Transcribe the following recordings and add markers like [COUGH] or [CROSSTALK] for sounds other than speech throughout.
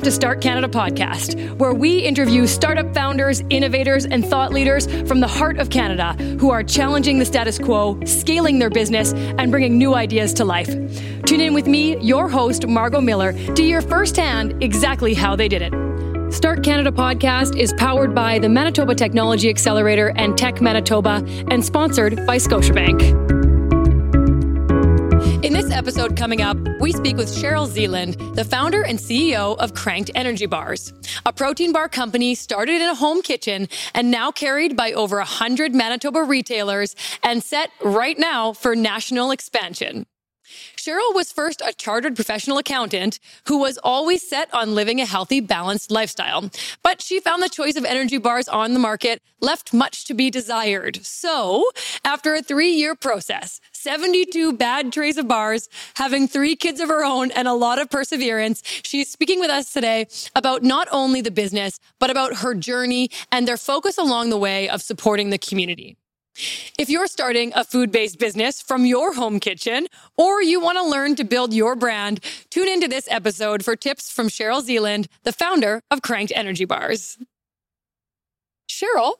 Welcome to Start Canada Podcast, where we interview startup founders, innovators, and thought leaders from the heart of Canada who are challenging the status quo, scaling their business, and bringing new ideas to life. Tune in with me, your host, Margot Miller, to hear firsthand exactly how they did it. Start Canada podcast is powered by the Manitoba Technology Accelerator and Tech Manitoba and sponsored by Scotiabank. In this episode coming up, we speak with Cheryl Zealand, the founder and CEO of Cranked Energy Bars, a protein bar company started in a home kitchen and now carried by over 100 Manitoba retailers and set right now for national expansion. Cheryl was first a chartered professional accountant who was always set on living a healthy, balanced lifestyle. But she found the choice of energy bars on the market left much to be desired. So, after a three year process, 72 bad trays of bars, having three kids of her own, and a lot of perseverance, she's speaking with us today about not only the business, but about her journey and their focus along the way of supporting the community. If you're starting a food based business from your home kitchen, or you want to learn to build your brand, tune into this episode for tips from Cheryl Zealand, the founder of Cranked Energy Bars. Cheryl,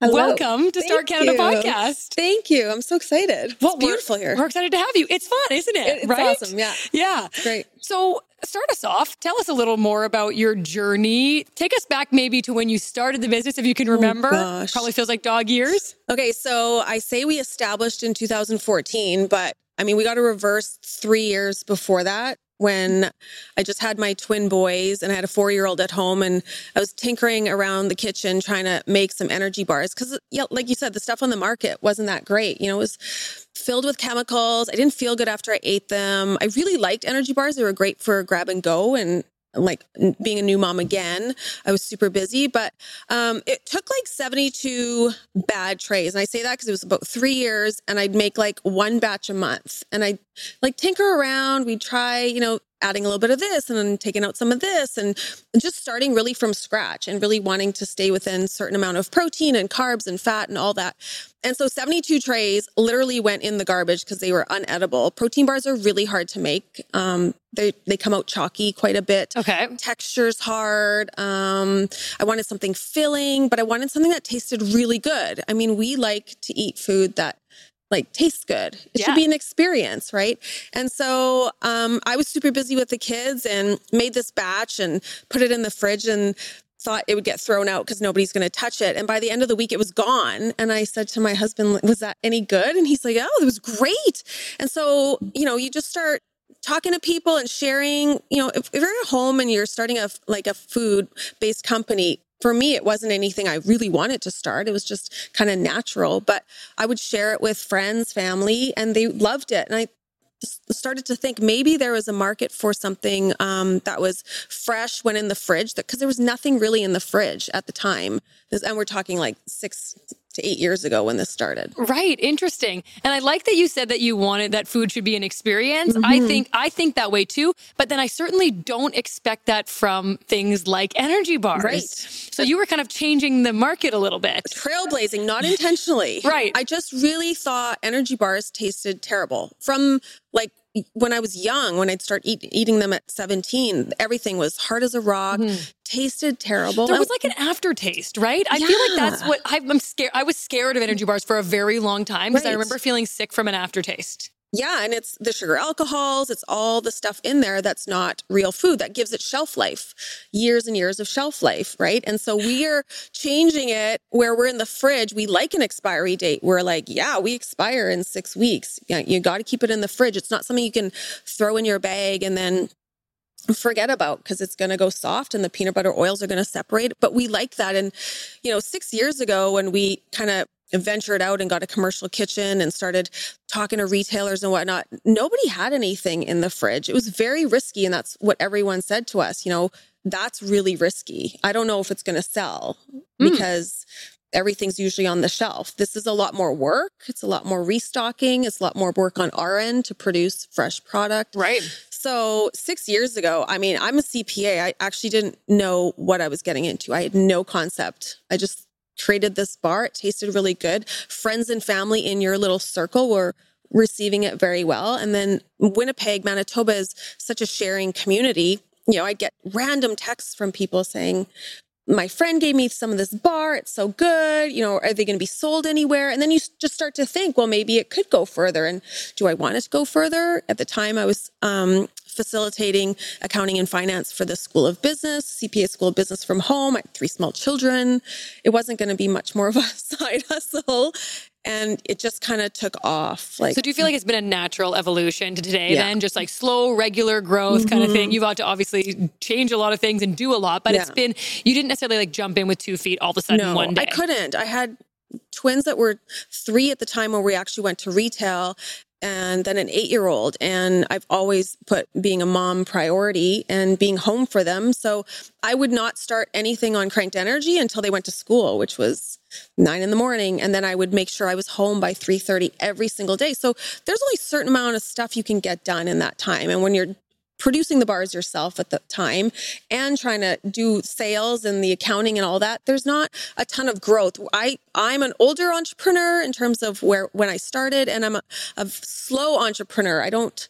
Hello. welcome to Start Canada you. Podcast. Thank you. I'm so excited. Well, it's beautiful here. We're excited to have you. It's fun, isn't it? It- it's right? awesome. Yeah. Yeah. It's great. So, start us off. Tell us a little more about your journey. Take us back maybe to when you started the business, if you can oh, remember. Oh, gosh. Probably feels like dog years. Okay, so I say we established in 2014, but I mean, we got a reverse three years before that when I just had my twin boys and I had a four year old at home and I was tinkering around the kitchen trying to make some energy bars. Cause, yeah, like you said, the stuff on the market wasn't that great. You know, it was filled with chemicals. I didn't feel good after I ate them. I really liked energy bars. They were great for grab and go and like being a new mom again, I was super busy, but um, it took like 72 bad trays. And I say that because it was about three years and I'd make like one batch a month and I'd like tinker around. We'd try, you know, adding a little bit of this and then taking out some of this and just starting really from scratch and really wanting to stay within certain amount of protein and carbs and fat and all that. And so 72 trays literally went in the garbage because they were unedible. Protein bars are really hard to make. Um, they, they come out chalky quite a bit Okay. texture's hard. Um, I wanted something filling, but I wanted something that tasted really good. I mean, we like to eat food that like tastes good. It Yeah. should be an experience, right? And so um, I was super busy with the kids and made this batch and put it in the fridge and thought it would get thrown out because nobody's going to touch it. And by the end of the week, it was gone. And I said to my husband, "Was that any good?" And he's like, "Oh, it was great." And so you know, you just start talking to people and sharing you know if, if you're at home and you're starting a like a food based company for me it wasn't anything i really wanted to start. It was just kind of natural but i would share it with friends family and they loved it. And I started to think maybe there was a market for something um, that was fresh when in the fridge because there was nothing really in the fridge at the time. And we're talking like six to eight years ago when this started Right, interesting. And I like that you said that you wanted that food should be an experience. I Mm-hmm. think I think that way too, but then I certainly don't expect that from things like energy bars. Right. So you were kind of changing the market a little bit. trailblazing, not intentionally. [LAUGHS] Right. I just really thought energy bars tasted terrible. From like when I was young, when I'd start eat, eating them at 17, everything was hard as a rock, tasted terrible. Mm-hmm. There was like an aftertaste, right? I feel like that's what I- I'm scared. I was scared of energy bars for a very long time because I remember feeling sick from an aftertaste. Yeah, and it's the sugar alcohols, it's all the stuff in there that's not real food that gives it shelf life, years and years of shelf life, right? And so we are changing it where we're in the fridge. We like an expiry date. We're like, yeah, we expire in six weeks. Yeah, you got to keep it in the fridge. It's not something you can throw in your bag and then forget about because it's going to go soft and the peanut butter oils are going to separate. But we like that. And, you know, six years ago when we kind of ventured out and got a commercial kitchen and started talking to retailers and whatnot, nobody had anything in the fridge. It was very risky. And that's what everyone said to us, you know, that's really risky. I don't know if it's going to sell Mm. because everything's usually on the shelf. This is a lot more work. It's a lot more restocking. It's a lot more work on our end to produce fresh product. Right. So six years ago, I mean, I'm a CPA. I actually didn't know what I was getting into. I had no concept. I just created this bar. It tasted really good. Friends and family in your little circle were receiving it very well. And then Winnipeg, Manitoba is such a sharing community. you know, I'd get random texts from people saying, my friend gave me some of this bar. It's so good. You know, are they going to be sold anywhere? And then you just start to think, well, maybe it could go further. And do I want it to go further? At the time, I was um, facilitating accounting and finance for the School of Business, CPA School of Business from home. I had three small children. It wasn't going to be much more of a [LAUGHS] side hustle and it just kind of took off like so do you feel like it's been a natural evolution to today yeah. then just like slow regular growth mm-hmm. kind of thing you've had to obviously change a lot of things and do a lot but yeah. it's been you didn't necessarily like jump in with two feet all of a sudden no, one day i couldn't i had twins that were three at the time when we actually went to retail and then an eight year old. And I've always put being a mom priority and being home for them. So I would not start anything on cranked energy until they went to school, which was nine in the morning. And then I would make sure I was home by 3.30 every single day. So there's only a certain amount of stuff you can get done in that time. And when you're producing the bars yourself at the time and trying to do sales and the accounting and all that there's not a ton of growth i i'm an older entrepreneur in terms of where when i started and i'm a, a slow entrepreneur i don't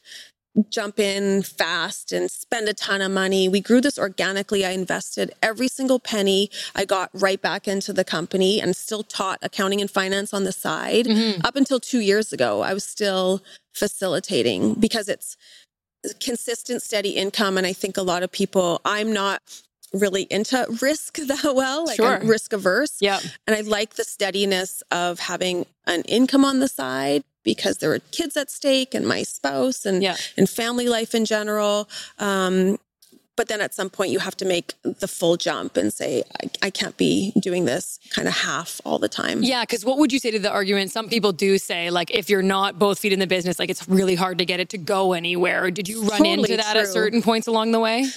jump in fast and spend a ton of money. We grew this organically. I invested every single penny I got right back into the company and still taught accounting and finance on the side. Mm-hmm. Up until two years ago, I was still facilitating because it's consistent, steady income. And I think a lot of people, I'm not really into risk [LAUGHS] that well. Like sure. I'm risk averse. Yeah. And I like the steadiness of having an income on the side because there were kids at stake and my spouse and yeah. and family life in general. Um, but then at some point you have to make the full jump and say I, I can't be doing this kind of half all the time. Yeah because what would you say to the argument? Some people do say like if you're not both feet in the business like it's really hard to get it to go anywhere. Did you run totally into that true. at certain points along the way? [SIGHS]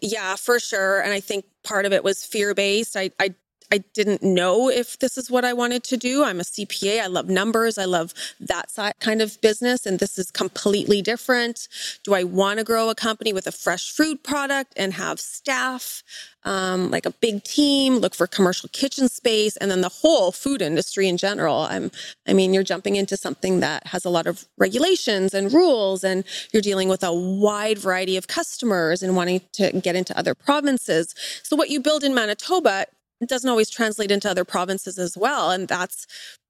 Yeah for sure. And i think part of it was fear based I, I I didn't know if this is what I wanted to do. I'm a CPA. I love numbers. I love that kind of business. And this is completely different. Do I want to grow a company with a fresh fruit product and have staff, um, like a big team, look for commercial kitchen space, and then the whole food industry in general? I'm, I mean, you're jumping into something that has a lot of regulations and rules, and you're dealing with a wide variety of customers and wanting to get into other provinces. So what you build in Manitoba it doesn't always translate into other provinces as well. And that's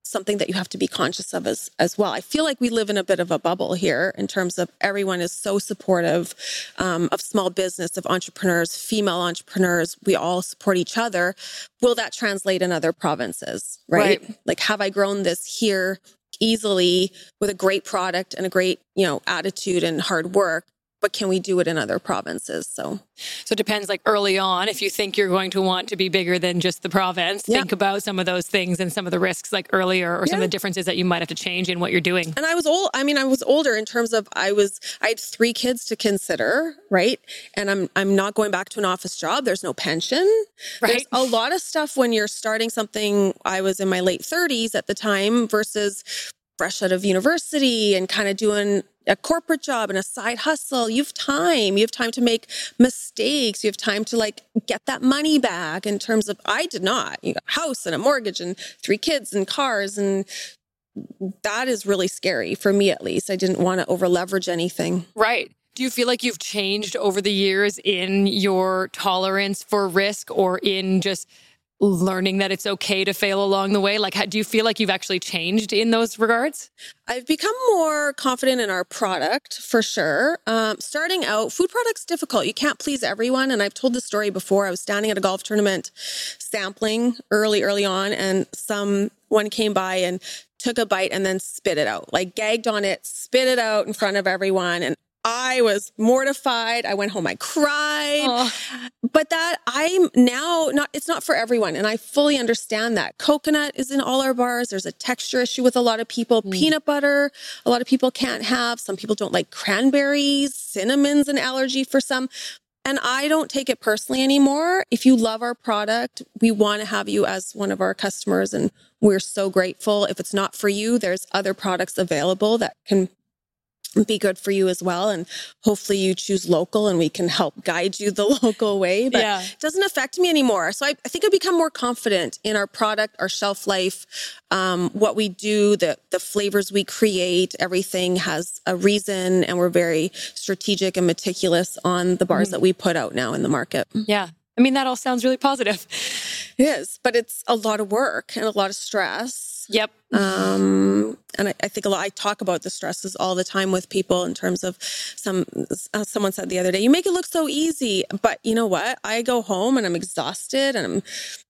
something that you have to be conscious of as, as well. I feel like we live in a bit of a bubble here in terms of everyone is so supportive um, of small business, of entrepreneurs, female entrepreneurs. We all support each other. Will that translate in other provinces? Right? right. Like, have I grown this here easily with a great product and a great, you know, attitude and hard work? But can we do it in other provinces? So, so it depends. Like early on, if you think you're going to want to be bigger than just the province, yeah. think about some of those things and some of the risks, like earlier, or yeah. some of the differences that you might have to change in what you're doing. And I was old. I mean, I was older in terms of I was. I had three kids to consider, right? And I'm I'm not going back to an office job. There's no pension. Right. There's a lot of stuff when you're starting something. I was in my late 30s at the time versus fresh out of university and kind of doing a corporate job and a side hustle. You have time. You have time to make mistakes. You have time to like get that money back in terms of I did not. You got a house and a mortgage and three kids and cars and that is really scary for me at least. I didn't want to over leverage anything. Right. Do you feel like you've changed over the years in your tolerance for risk or in just learning that it's okay to fail along the way? Like, how, do you feel like you've actually changed in those regards? I've become more confident in our product for sure. Um, starting out, food products difficult. You can't please everyone, and I've told this story before. I was standing at a golf tournament, sampling early, early on, and someone came by and took a bite and then spit it out, like gagged on it, spit it out in front of everyone, and I was mortified. I went home, I cried. Oh. But that I'm now not, it's not for everyone. And I fully understand that. Coconut is in all our bars. There's a texture issue with a lot of people. Mm. Peanut butter, a lot of people can't have. Some people don't like cranberries. Cinnamon's an allergy for some. And I don't take it personally anymore. If you love our product, we want to have you as one of our customers. And we're so grateful. If it's not for you, there's other products available that can be good for you as well. And hopefully you choose local and we can help guide you the [LAUGHS] local way. But yeah. it doesn't affect me anymore. So I, I, think I've become more confident in our product, our shelf life, um, what we do, the, the flavors we create, everything has a reason. And we're very strategic and meticulous on the bars mm-hmm. that we put out now in the market. Yeah. I mean, that all sounds really positive. It is, but it's a lot of work and a lot of stress Yep. Um, and I, I, think a lot, I talk about the stresses all the time with people in terms of some, uh, someone said the other day, you make it look so easy. But you know what? I go home and I'm exhausted and I'm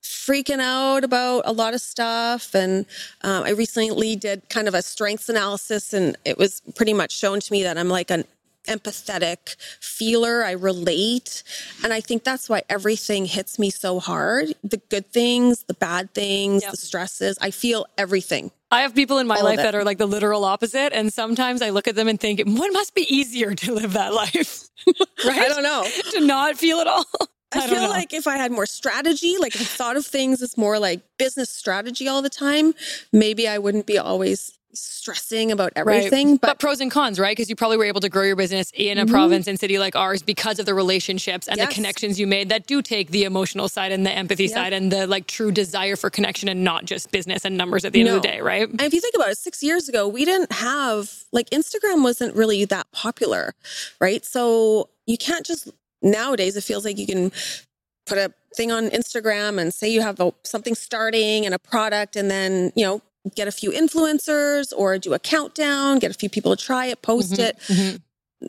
freaking out about a lot of stuff. And um, I recently did kind of a strengths analysis and it was pretty much shown to me that I'm like an empathetic feeler. I relate. And I think that's why everything hits me so hard. The good things, the bad things, yep. the stresses. I feel everything. I have people in my All life that are like the literal opposite. And sometimes I look at them and think, what must be easier to live that life? [LAUGHS] right? I don't know. [LAUGHS] to not feel it all. I, I feel know. like if I had more strategy, like if I thought of things as more like business strategy all the time, maybe I wouldn't be always stressing about everything. Right. But, but, pros and cons, right? Because you probably were able to grow your business in a mm-hmm. province and city like ours because of the relationships and yes. the connections you made that do take the emotional side and the empathy yep. side and the like true desire for connection and not just business and numbers at the end no. of the day, right? And if you think about it, six years ago, we didn't have like Instagram wasn't really that popular, right? So you can't just nowadays it feels like you can put a thing on Instagram and say you have a, something starting and a product and then, you know, get a few influencers or do a countdown, get a few people to try it, post mm-hmm, it. Mm-hmm.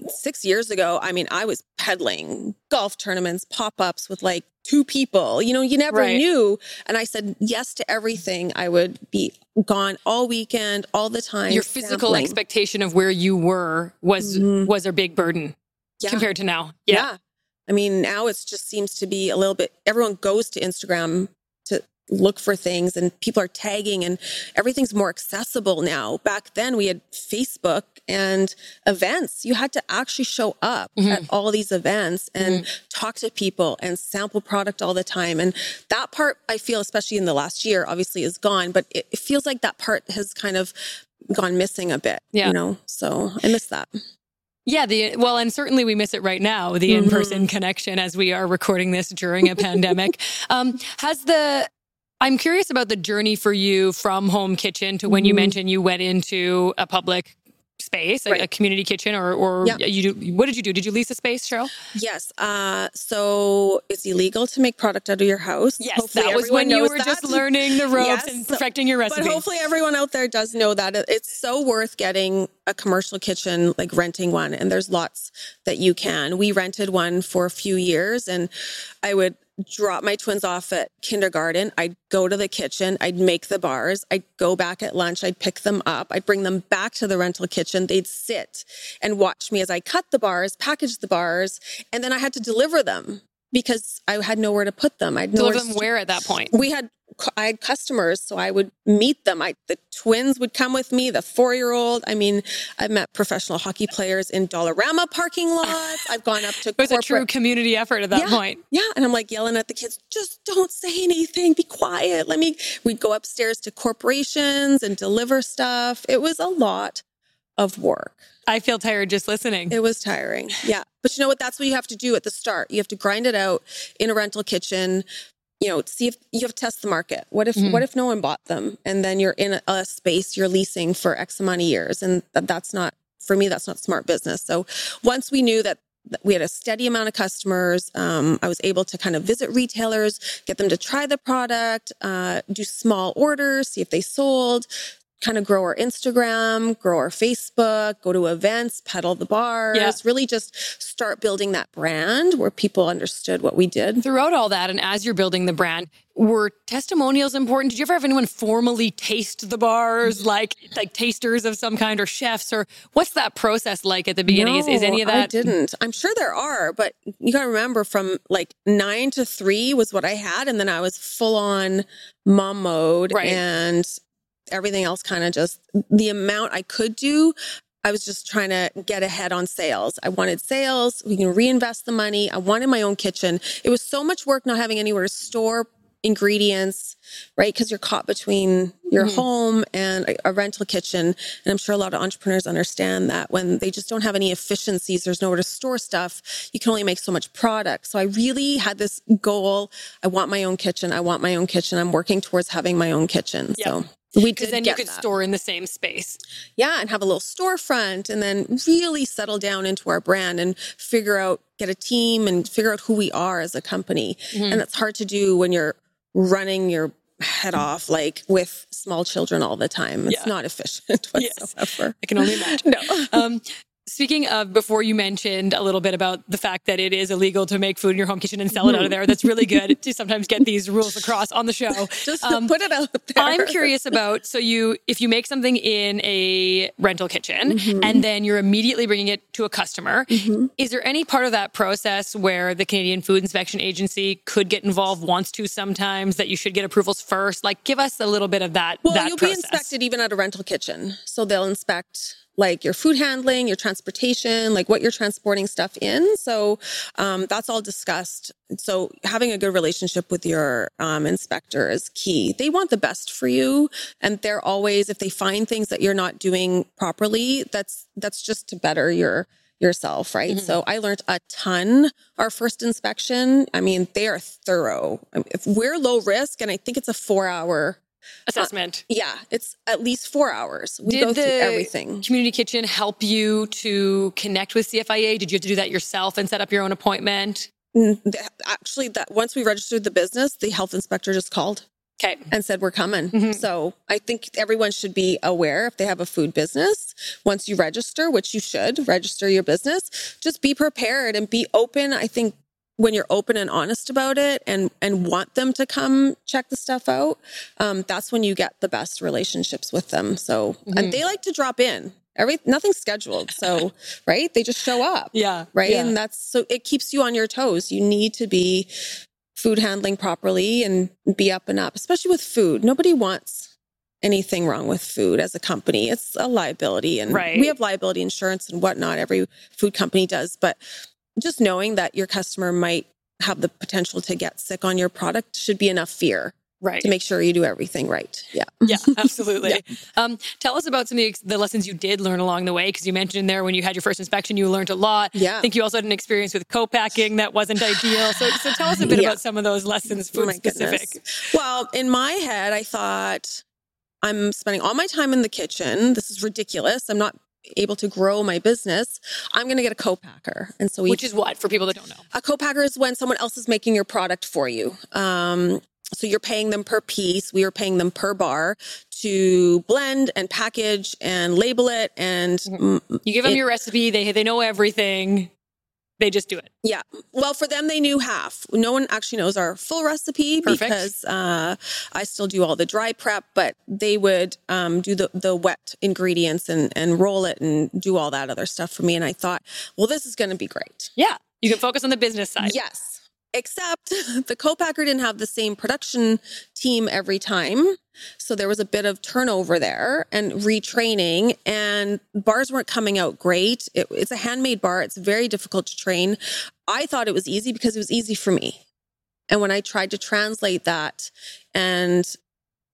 Six years ago, I mean, I was peddling golf tournaments, pop ups with like two people. You know, you never right. knew. And I said yes to everything. I would be gone all weekend, all the time. Your physical sampling. expectation of where you were was mm-hmm. was a big burden yeah. compared to now. Yeah. yeah. I mean, now it just seems to be a little bit, everyone goes to Instagram look for things and people are tagging and everything's more accessible now. Back then we had Facebook and events. You had to actually show up mm-hmm. at all these events and mm-hmm. talk to people and sample product all the time. And that part I feel, especially in the last year, obviously is gone, but it, it feels like that part has kind of gone missing a bit, yeah. you know? So I miss that. Yeah, the well, and certainly we miss it right now, the in-person mm-hmm. connection as we are recording this during a pandemic. [LAUGHS] Um, has the I'm curious about the journey for you from home kitchen to when mm-hmm. you mentioned you went into a public space, right. a, a, community kitchen, or or yeah. you do, what did you do? Did you lease a space, Cheryl? Yes. Uh, so it's illegal to make product out of your house. Yes, hopefully that was when you were that. just learning the ropes yes. and perfecting your recipe. But hopefully everyone out there does know that it's so worth getting a commercial kitchen, like renting one, and there's lots that you can. We rented one for a few years, and I would drop my twins off at kindergarten. I'd go to the kitchen. I'd make the bars. I'd go back at lunch. I'd pick them up. I'd bring them back to the rental kitchen. They'd sit and watch me as I cut the bars, package the bars, and then I had to deliver them because I had nowhere to put them. I'd deliver them where at that point? We had I had customers, so I would meet them. I, the twins would come with me, the four year old. I mean, I've met professional hockey players in Dollarama parking lots. I've gone up to. [LAUGHS] it was corporate. a true community effort at that yeah, point. Yeah, and I'm like yelling at the kids, just don't say anything, be quiet. Let me. We'd go upstairs to corporations and deliver stuff. It was a lot of work. I feel tired just listening. It was tiring. Yeah. But you know what? That's what you have to do at the start. You have to grind it out in a rental kitchen, you know, see if you have to test the market. What if mm-hmm. what if no one bought them and then you're in a, a, space you're leasing for X amount of years and that, that's not for me that's not smart business. So once we knew that we had a steady amount of customers. Um, I was able to kind of visit retailers, get them to try the product, uh, do small orders, see if they sold, kind of grow our Instagram, grow our Facebook, go to events, pedal the bars, yeah. really just start building that brand where people understood what we did. Throughout all that, and as you're building the brand, were testimonials important? Did you ever have anyone formally taste the bars, mm. like like tasters of some kind or chefs, or what's that process like at the beginning? No, is, is any of that? I didn't. I'm sure there are, but you got to remember from like nine to three was what I had, and then I was full on mom mode, right. and everything else kind of just the amount I could do. I was just trying to get ahead on sales. I wanted sales. We can reinvest the money. I wanted my own kitchen. It was so much work not having anywhere to store ingredients, right? Because you're caught between your mm-hmm. home and a, a, rental kitchen. And I'm sure a lot of entrepreneurs understand that when they just don't have any efficiencies, there's nowhere to store stuff. You can only make so much product. So I really had this goal. I want my own kitchen. I want my own kitchen. I'm working towards having my own kitchen. Yep. So we did then you could that. store in the same space. Yeah, and have a little storefront and then really settle down into our brand and figure out, get a team and figure out who we are as a company. Mm-hmm. And that's hard to do when you're running your head off like with small children all the time. It's yeah. not efficient [LAUGHS] whatsoever. Yes. I can only [LAUGHS] imagine. no. Um, Speaking of, before you mentioned a little bit about the fact that it is illegal to make food in your home kitchen and sell it out of there. That's really good to sometimes get these rules across on the show. [LAUGHS] Just um, put it out there. I'm curious about so you if you make something in a rental kitchen mm-hmm. and then you're immediately bringing it to a customer, mm-hmm. is there any part of that process where the Canadian Food Inspection Agency could get involved? Wants to sometimes that you should get approvals first. Like, give us a little bit of that. Well, that you'll process. be inspected even at a rental kitchen, so they'll inspect like your food handling, your transportation, like what you're transporting stuff in. So um, that's all discussed. So having a good relationship with your um, inspector is key. They want the best for you, and they're always if they find things that you're not doing properly, that's that's just to better your yourself, right? Mm-hmm. So I learned a ton our first inspection. I mean, they are thorough. If we're low risk, and I think it's a four hour assessment. Uh, yeah, it's at least four hours. We Did go through everything. Community Kitchen help you to connect with CFIA? Did you have to do that yourself and set up your own appointment? Actually, that once we registered the business, the health inspector just called. Okay. And said, we're coming. Mm-hmm. So I think everyone should be aware if they have a food business, once you register, which you should register your business, just be prepared and be open. I think when you're open and honest about it and and want them to come check the stuff out um, that's when you get the best relationships with them. So mm-hmm. and they like to drop in. Every nothing's scheduled. So [LAUGHS] right? They just show up. Yeah. Right? Yeah. and that's so it keeps you on your toes. You need to be food handling properly and be up and up especially with food. Nobody wants anything wrong with food as a company. It's a liability and right. we have liability insurance and whatnot. Every food company does. But just knowing that your customer might have the potential to get sick on your product should be enough fear right. to make sure you do everything right. Yeah. Yeah [LAUGHS] absolutely. Yeah. Um, tell us about some of the, lessons you did learn along the way because you mentioned there when you had your first inspection you learned a lot. Yeah. I think you also had an experience with co-packing that wasn't ideal. So, so tell us a bit yeah. about some of those lessons food oh specific goodness. well in my head i thought i'm spending all my time in the kitchen. This is ridiculous. I'm not able to grow my business, I'm going to get a co-packer. And so we, which is what for people that don't know, a co-packer is when someone else is making your product for you. Um, so you're paying them per piece. We are paying them per bar to blend and package and label it. And mm-hmm. you give them it, your recipe. They they know everything. They just do it. Yeah. Well, for them, they knew half. No one actually knows our full recipe Perfect. because uh, I still do all the dry prep, but they would um, do the, the wet ingredients and, and roll it and do all that other stuff for me. And I thought, well, this is going to be great. Yeah. You can focus on the business side. Yes except [LAUGHS] the co-packer didn't have the same production team every time. So there was a bit of turnover there and retraining and bars weren't coming out great. It, it's a handmade bar. It's very difficult to train. I thought it was easy because it was easy for me. And when i tried to translate that and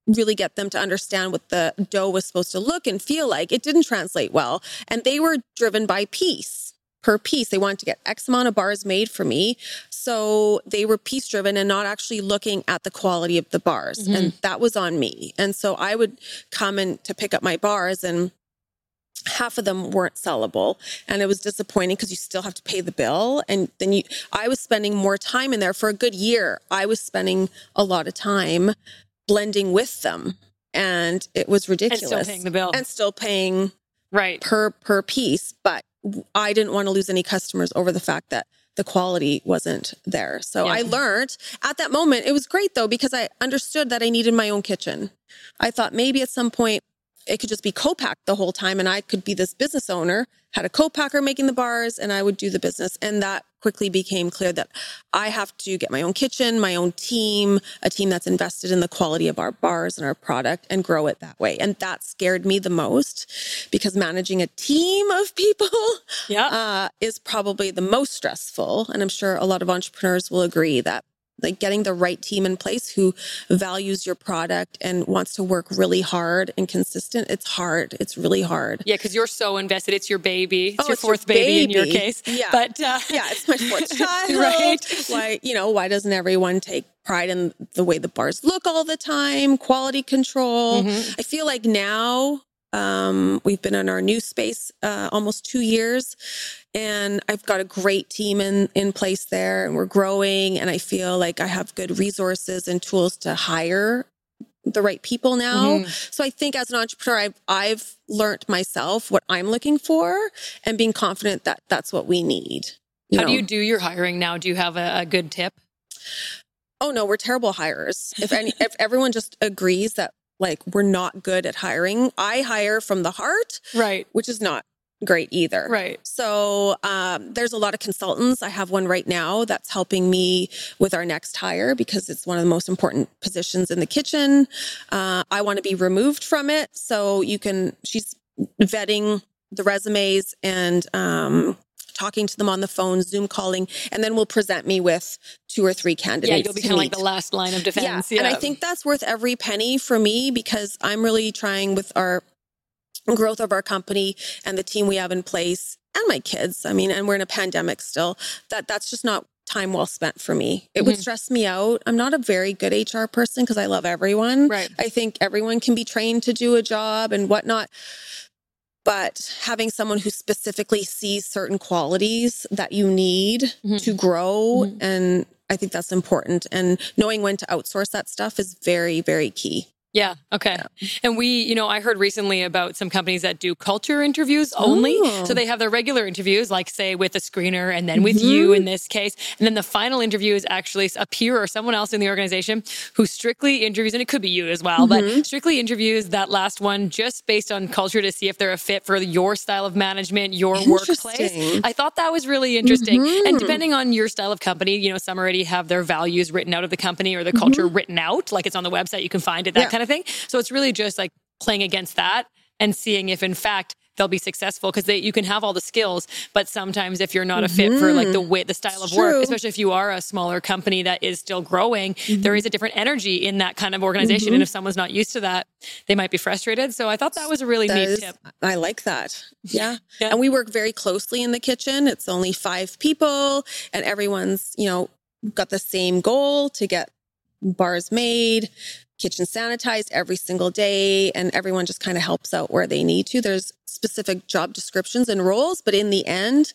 really get them to understand what the dough was supposed to look and feel like it didn't translate well. And they were driven by piece per piece. They wanted to get X amount of bars made for me. So they were piece driven and not actually looking at the quality of the bars. Mm-hmm. And that was on me. And so I would come in to pick up my bars and half of them weren't sellable and it was disappointing because you still have to pay the bill and then you i was spending more time in there for a good year i was spending a lot of time blending with them and it was ridiculous and still paying the bill and still paying right per per piece but I didn't want to lose any customers over the fact that the quality wasn't there. So yeah. I learned at that moment. It was great though, because I understood that I needed my own kitchen. I thought maybe at some point it could just be co-packed the whole time and I could be this business owner, had a co-packer making the bars and I would do the business. And that quickly became clear that I have to get my own kitchen, my own team, a team that's invested in the quality of our bars and our product and grow it that way. And that scared me the most because managing a team of people yeah. uh, is probably the most stressful. And I'm sure a lot of entrepreneurs will agree that like getting the right team in place who values your product and wants to work really hard and consistent it's hard. It's really hard. Yeah because you're so invested. It's your baby. It's oh, your it's fourth your baby. baby. in your case. Yeah. But uh... yeah it's my fourth [LAUGHS] child. Right. Why you know why doesn't everyone take pride in the way the bars look all the time? Quality control. Mm-hmm. i feel like now um, we've been in our new space uh, almost two years, and I've got a great team in in place there, and we're growing. And I feel like I have good resources and tools to hire the right people now. Mm-hmm. So I think as an entrepreneur, I've I've learned myself what I'm looking for, and being confident that that's what we need. How know? do you do your hiring now? Do you have a, a good tip? Oh no, we're terrible hires. If any, [LAUGHS] if everyone just agrees that like we're not good at hiring. I hire from the heart, right? Which is not great either. Right. So um, there's a lot of consultants. I have one right now that's helping me with our next hire because it's one of the most important positions in the kitchen. Uh, I want to be removed from it, so you can. She's vetting the resumes and um, talking to them on the phone, Zoom calling, and then will present me with two or three candidates. Yeah, you'll be kind of like the last line of defense. Yeah. yeah. And I think that's worth every penny for me because I'm really trying with our growth of our company and the team we have in place and my kids. I mean, and we're in a pandemic still. That that's just not time well spent for me. It mm-hmm. would stress me out. I'm not a very good HR person because I love everyone. Right. I think everyone can be trained to do a job and whatnot but having someone who specifically sees certain qualities that you need mm-hmm. to grow mm-hmm. and I think that's important and knowing when to outsource that stuff is very very key. Yeah. Okay. Yeah. And we, you know, I heard recently about some companies that do culture interviews only. Ooh. So they have their regular interviews, like say with a screener and then with mm-hmm. you in this case. And then the final interview is actually a peer or someone else in the organization who strictly interviews, and it could be you as well, mm-hmm. but strictly interviews that last one just based on culture to see if they're a fit for your style of management, your workplace. I thought that was really interesting. Mm-hmm. And depending on your style of company, you know, some already have their values written out of the company or the culture mm-hmm. written out, like it's on the website, you can find it, that yeah. kind of of thing. So it's really just like playing against that and seeing if in fact they'll be successful because you can have all the skills but sometimes if you're not a fit for like the mm-hmm. way the style of work especially if you are a smaller company that is still growing mm-hmm. there is a different energy in that kind of organization mm-hmm. and if someone's not used to that they might be frustrated so i thought that was a really that neat is, tip i like that yeah. [LAUGHS] yeah and we work very closely in the kitchen it's only five people and everyone's you know got the same goal to get bars made kitchen sanitized every single day and everyone just kind of helps out where they need to. There's specific job descriptions and roles, but in the end,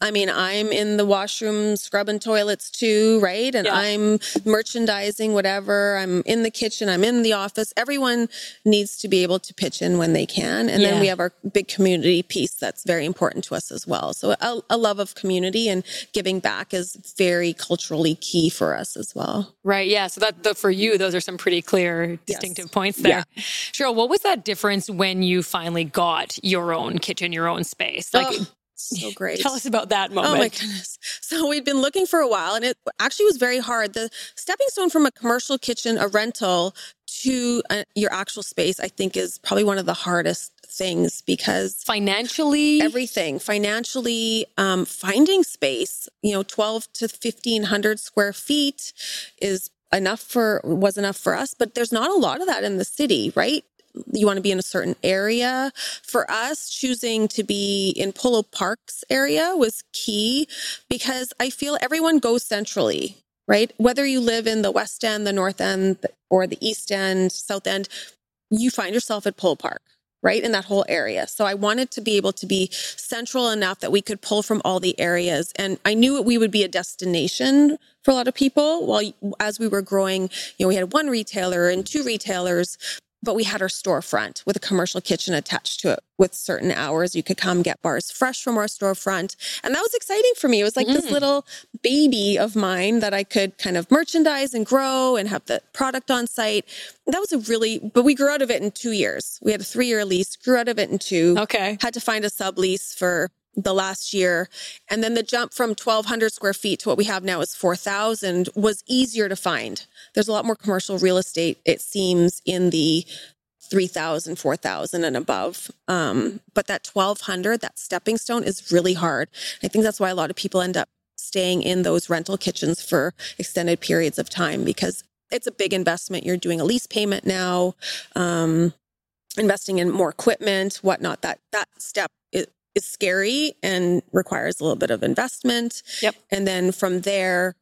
I mean, I'm in the washroom scrubbing toilets too, right? And yeah. I'm merchandising whatever. I'm in the kitchen. I'm in the office. Everyone needs to be able to pitch in when they can. And yeah. then we have our big community piece that's very important to us as well. So a, a love of community and giving back is very culturally key for us as well. Right. Yeah. So that the, for you, those are some pretty clear, distinctive yes. points there. Yeah. Cheryl, what was that difference when you finally got your own kitchen, your own space? Like, oh so [LAUGHS] great. Tell us about that moment. Oh my goodness. So we'd been looking for a while and it actually was very hard. The stepping stone from a commercial kitchen, a rental to a, your actual space, I think is probably one of the hardest things because financially everything financially um, finding space you know 12 to 1500 square feet is enough for was enough for us but there's not a lot of that in the city right you want to be in a certain area. For us, choosing to be in Polo Parks area was key because I feel everyone goes centrally, right? Whether you live in the West End, the North End, or the East End, South End, you find yourself at Polo Park right in that whole area so i wanted to be able to be central enough that we could pull from all the areas and i knew we would be a destination for a lot of people while as we were growing you know we had one retailer and two retailers but we had our storefront with a commercial kitchen attached to it. With certain hours you could come get bars fresh from our storefront. And that was exciting for me. It was like mm. this little baby of mine that i could kind of merchandise and grow and have the product on site. That was a really but we grew out of it in two years. We had a three year lease grew out of it in two. Okay. Had to find a sublease for the last year. And then the jump from 1,200 square feet to what we have now is 4,000 was easier to find. There's a lot more commercial real estate, it seems, in the 3,000, 4,000 and above. Um, but that 1,200, that stepping stone is really hard. I think that's why a lot of people end up staying in those rental kitchens for extended periods of time because it's a big investment. You're doing a lease payment now, um, investing in more equipment, whatnot. That that step is, is scary and requires a little bit of investment. Yep. And then from there,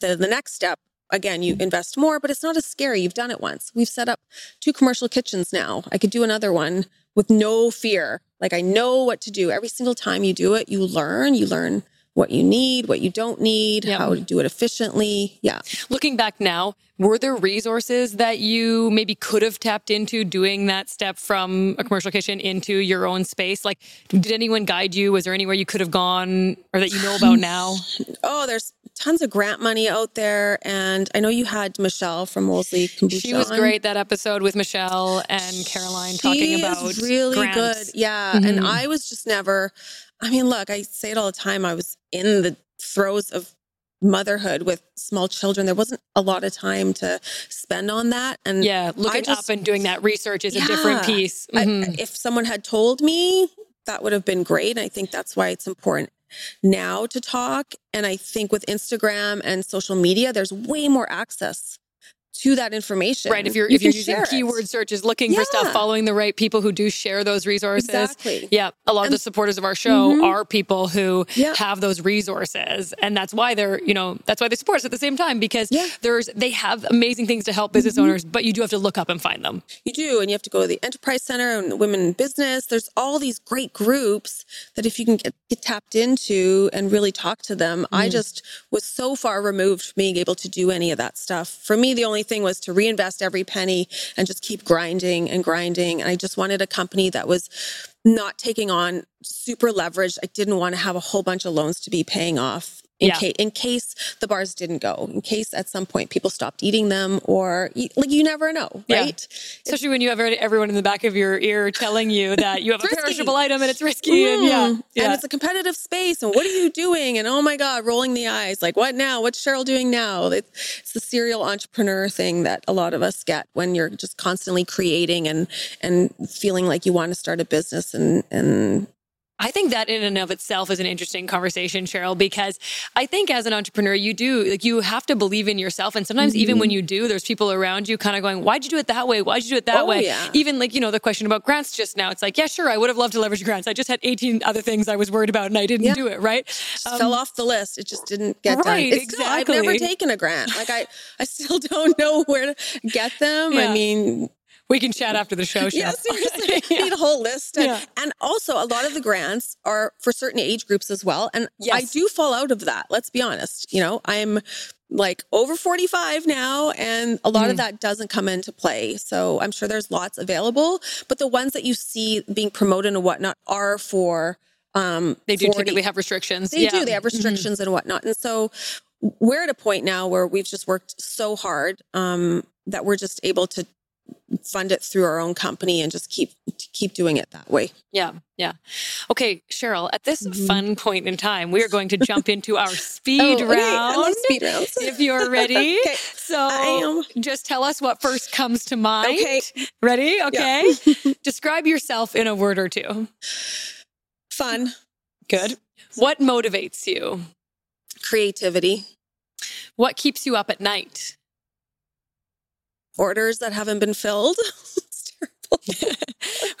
the the next step again, you invest more, but it's not as scary. You've done it once. We've set up two commercial kitchens now. I could do another one with no fear. Like I know what to do. Every single time you do it, you learn, you learn what you need, what you don't need, Yep. how to do it efficiently. Yeah. Looking back now, were there resources that you maybe could have tapped into doing that step from a commercial kitchen into your own space? Like, did anyone guide you? Was there anywhere you could have gone or that you know about [SIGHS] now? Oh, there's tons of grant money out there. And I know you had Michelle from Wolseley Kombucha. She was on. great that episode with Michelle and Caroline talking She about is really grants. good. Yeah. Mhm. And I was just never, I mean, look, I say it all the time. I was in the throes of motherhood with small children. There wasn't a lot of time to spend on that. And Yeah, looking just- up and doing that research is a different piece. I- Mhm. if someone had told me, that would have been great. And I think that's why it's important now to talk. And I think with Instagram and social media, there's way more access to that information. Right. If you're You if you're using share it. keyword searches, looking for stuff, following the right people who do share those resources. Exactly. Yeah. A lot of the supporters of our show Mhm. are people who Yeah. have those resources. And that's why they're, you know, that's why they support us at the same time because Yeah. there's they have amazing things to help business Mhm. owners, but you do have to look up and find them. You do, and you have to go to the Enterprise Center and Women in Business. There's all these great groups that if you can get, get tapped into and really talk to them, I Mm. just was so far removed from being able to do any of that stuff. For me, the only thing was to reinvest every penny and just keep grinding and grinding. And I just wanted a company that was not taking on super leverage. I didn't want to have a whole bunch of loans to be paying off. In, Yeah. case, in case the bars didn't go, in case at some point people stopped eating them, or like you never know, Yeah. right? Especially when you have everyone in the back of your ear telling you that you have a risky. perishable item and it's risky. And yeah. Mm. yeah. And it's a competitive space. And what are you doing? And oh my God, rolling the eyes. Like, what now? What's Cheryl doing now? It's the serial entrepreneur thing that a lot of us get when you're just constantly creating and and feeling like you want to start a business and and I think that in and of itself is an interesting conversation, Cheryl, because I think as an entrepreneur, you do like you have to believe in yourself. And sometimes even Mm-hmm. when you do, there's people around you kind of going, Why'd you do it that way? Why'd you do it that Oh, way? yeah. Even like, you know, the question about grants just now. It's like, yeah, sure, I would have loved to leverage grants. I just had 18 other things I was worried about and I didn't Yeah. do it, right? Um, fell off the list. It just didn't get done. Right, exactly. still- I've never taken a grant. Like I, I still [LAUGHS] don't know where to get them. Yeah. I mean, We can chat after the show. [LAUGHS] Yeah, seriously. [LAUGHS] Yeah. Need a whole list. And, Yeah. and also, a lot of the grants are for certain age groups as well. And I do fall out of that. Let's be honest. You know, I'm like over 45 now, and a lot Mm. of that doesn't come into play. So I'm sure there's lots available, but the ones that you see being promoted and whatnot are for. Um, They do 40 typically have restrictions. they yeah. do. They have Mhm. restrictions and whatnot. And so we're at a point now where we've just worked so hard um, that we're just able to fund it through our own company and just keep keep doing it that way. Yeah, yeah. Okay, Cheryl, at this Mhm. fun point in time, we are going to jump into our [LAUGHS] speed Oh, okay. round. Love speed rounds. [LAUGHS] if you're ready. Okay. So just tell us what first comes to mind. Okay. Ready? Okay. [LAUGHS] Describe yourself in a word or two. Fun, Good. What motivates you? creativity, What keeps you up at night? Orders that haven't been filled. [LAUGHS] it's terrible.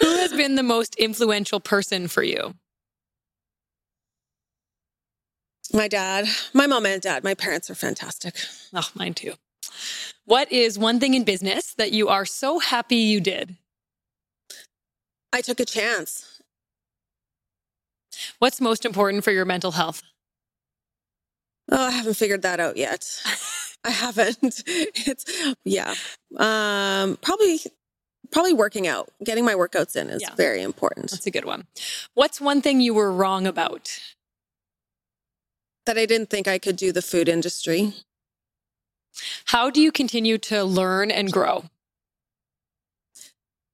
[LAUGHS] Who has been the most influential person for you? My dad, my mom and dad, my parents are fantastic. Oh, mine too. What is one thing in business that you are so happy you did? I took a chance. What's most important for your mental health? Oh, I haven't figured that out yet. [LAUGHS] I haven't. [LAUGHS] It's yeah. Um probably probably working out. Getting my workouts in is Yeah. very important. That's a good one. What's one thing you were wrong about? That I didn't think I could do the food industry. How do you continue to learn and grow?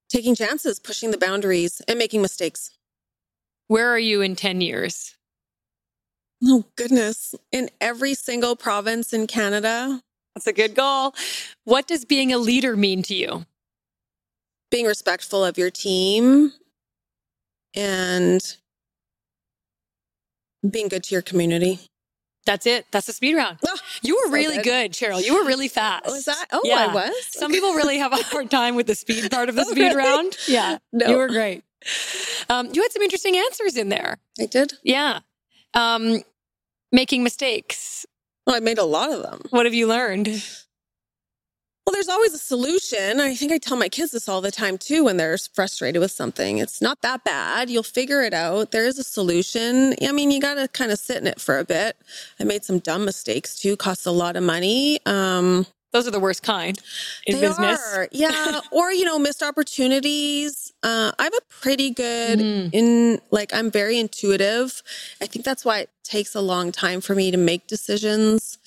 Taking chances, pushing the boundaries and making mistakes. Where are you in 10 years? Oh goodness. In every single province in Canada, That's a good goal. What does being a leader mean to you? being respectful of your team and being good to your community. That's it. That's the speed round. Oh, You were so really good. good. Cheryl. You were really fast. Was that? Oh, Yeah. I was. Some people really have a hard time with the speed part of the [LAUGHS] Oh, speed really? round. Yeah. No. You were great. Um, you had some interesting answers in there. I did. Yeah. Um, making mistakes. Well, I made a lot of them. What have you learned? Well, there's always a solution. I think I tell my kids this all the time too when they're frustrated with something. It's not that bad. You'll figure it out. There is a solution. I mean, you got to kind of sit in it for a bit. I made some dumb mistakes too, cost a lot of money. Um, Those are the worst kind in they business. are. Yeah. [LAUGHS] or, you know, missed opportunities. Uh, I have a pretty good Mm. in like I'm very intuitive. I think that's why it takes a long time for me to make decisions.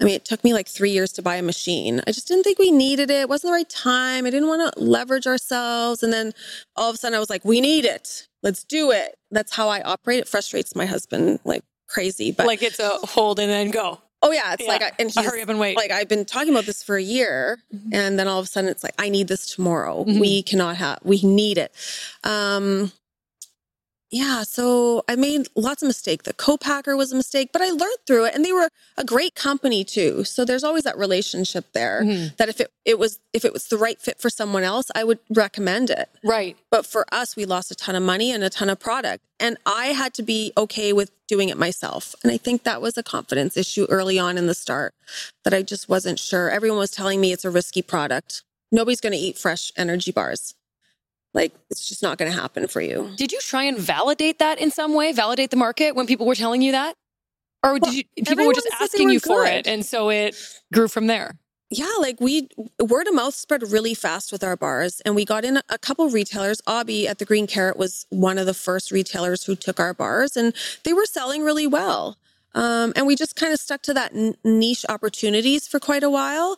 I mean, it took me like three years to buy a machine. I just didn't think we needed it. It wasn't the right time. I didn't want to leverage ourselves. And then all of a sudden I was like, we need it. Let's do it. That's how I operate. It frustrates my husband like crazy. But like it's a hold and then go. Oh yeah, it's Yeah. like, I, and he's hurry up and wait. like I've been talking about this for a year, Mhm. and then all of a sudden it's like I need this tomorrow. Mhm. We cannot have. We need it. Um, yeah. So I made lots of mistakes. The co-packer was a mistake, but I learned through it, and they were a great company too. So there's always that relationship there. Mhm. That if it it was if it was the right fit for someone else, I would recommend it. Right. But for us, we lost a ton of money and a ton of product. And I had to be okay with doing it myself. And I think that was a confidence issue early on in the start that I just wasn't sure. Everyone was telling me it's a risky product. Nobody's going to eat fresh energy bars. Like, it's just not going to happen for you. Did you try and validate that in some way? Validate the market when people were telling you that? Or did Well, you, people were just everyone said they asking were you for it and so it grew from there? Yeah, like we word of mouth spread really fast with our bars, and we got in a, a couple retailers. Obby at the Green Carrot was one of the first retailers who took our bars, and they were selling really well. Um, and we just kind of stuck to that n- niche opportunities for quite a while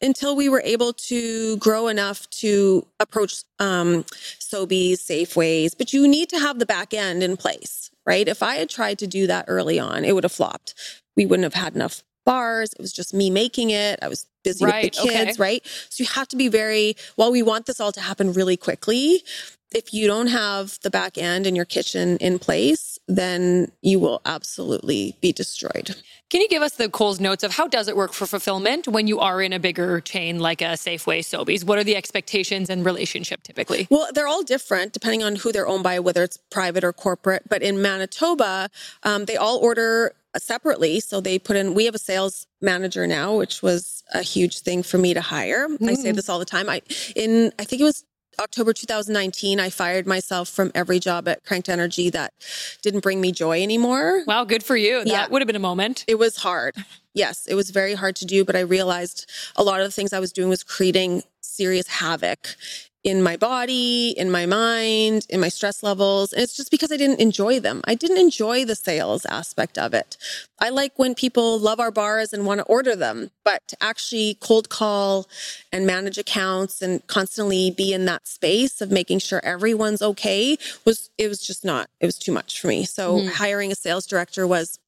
until we were able to grow enough to approach um, Sobeys, Safeways. But you need to have the back end in place, right? If I had tried to do that early on, it would have flopped. We wouldn't have had enough bars. It was just me making it. I was busy Right, with the okay. kids, right? So you have to be very, while we want this all to happen really quickly, if you don't have the back end in your kitchen in place, then you will absolutely be destroyed. Can you give us the Coles notes of how does it work for fulfillment when you are in a bigger chain like a Safeway, Sobeys? What are the expectations and relationship typically? Well, they're all different depending on who they're owned by, whether it's private or corporate. But in Manitoba, um, they all order separately. So they put in, we have a sales manager now, which was a huge thing for me to hire. I say Mm. this all the time. I, in, I think it was October 2019, I fired myself from every job at Cranked Energy that didn't bring me joy anymore. Wow, good for you. That Yeah. would have been a moment. It was hard. Yes, it was very hard to do, but I realized a lot of the things I was doing was creating serious havoc in my body, in my mind, in my stress levels. And it's just because I didn't enjoy them. I didn't enjoy the sales aspect of it. I like when people love our bars and want to order them, but to actually cold call and manage accounts and constantly be in that space of making sure everyone's okay was, it was just not, it was too much for me. So Mhm. hiring a sales director was